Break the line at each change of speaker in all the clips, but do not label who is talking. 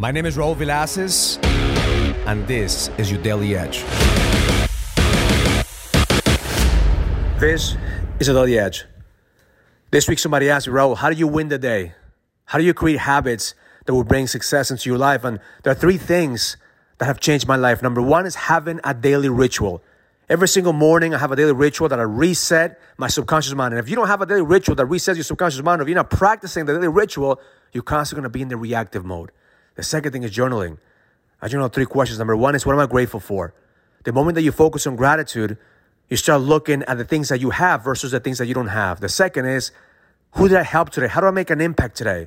My name is Raul Villacis, and this is your Daily Edge. This is a Daily Edge. This week, somebody asked me, Raul, how do you win the day? How do you create habits that will bring success into your life? And there are three things that have changed my life. Number one is having a daily ritual. Every single morning, I have a daily ritual that I reset my subconscious mind. And if you don't have a daily ritual that resets your subconscious mind, or if you're not practicing the daily ritual, you're constantly going to be in the reactive mode. The second thing is journaling. I journal three questions. Number one is what am I grateful for? The moment that you focus on gratitude, you start looking at the things that you have versus the things that you don't have. The second is who did I help today? How do I make an impact today?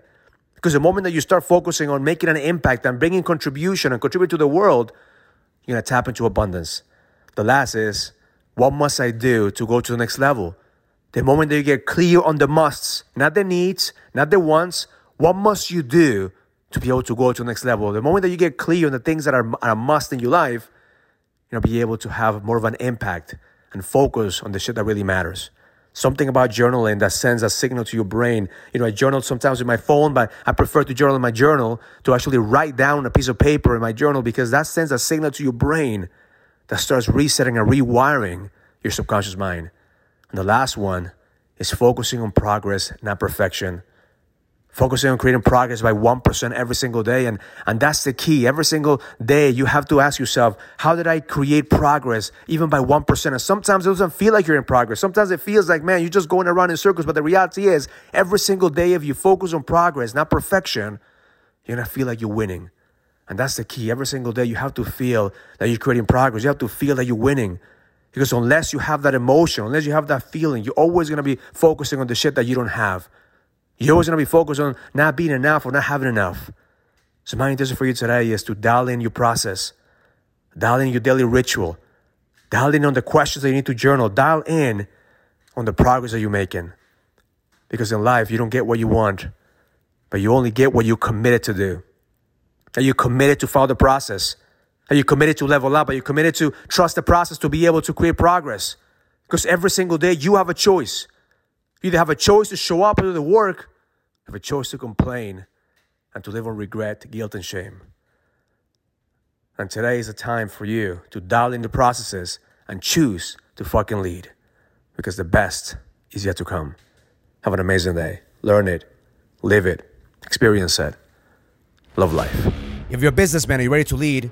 Because the moment that you start focusing on making an impact and bringing contribution and contribute to the world, you're gonna tap into abundance. The last is what must I do to go to the next level? The moment that you get clear on the musts, not the needs, not the wants, what must you do to be able to go to the next level. The moment that you get clear on the things that are, are a must in your life, you know, be able to have more of an impact and focus on the shit that really matters. Something about journaling that sends a signal to your brain. You know, I journal sometimes with my phone, but I prefer to journal in my journal to actually write down a piece of paper in my journal because that sends a signal to your brain that starts resetting and rewiring your subconscious mind. And the last one is focusing on progress, not perfection focusing on creating progress by 1% every single day. And, and that's the key. Every single day, you have to ask yourself, how did I create progress even by 1%? And sometimes it doesn't feel like you're in progress. Sometimes it feels like, man, you're just going around in circles. But the reality is, every single day, if you focus on progress, not perfection, you're going to feel like you're winning. And that's the key. Every single day, you have to feel that you're creating progress. You have to feel that you're winning. Because unless you have that emotion, unless you have that feeling, you're always going to be focusing on the shit that you don't have. You're always going to be focused on not being enough or not having enough. So my intention for you today is to dial in your process, dial in your daily ritual, dial in on the questions that you need to journal, dial in on the progress that you're making. Because in life, you don't get what you want, but you only get what you're committed to do. Are you committed to follow the process? Are you committed to level up? Are you committed to trust the process to be able to create progress? Because every single day you have a choice. You either have a choice to show up and do the work, have a choice to complain and to live on regret, guilt, and shame. And today is a time for you to dial in the processes and choose to fucking lead because the best is yet to come. Have an amazing day. Learn it, live it, experience it. Love life. If you're a businessman, are you ready to lead?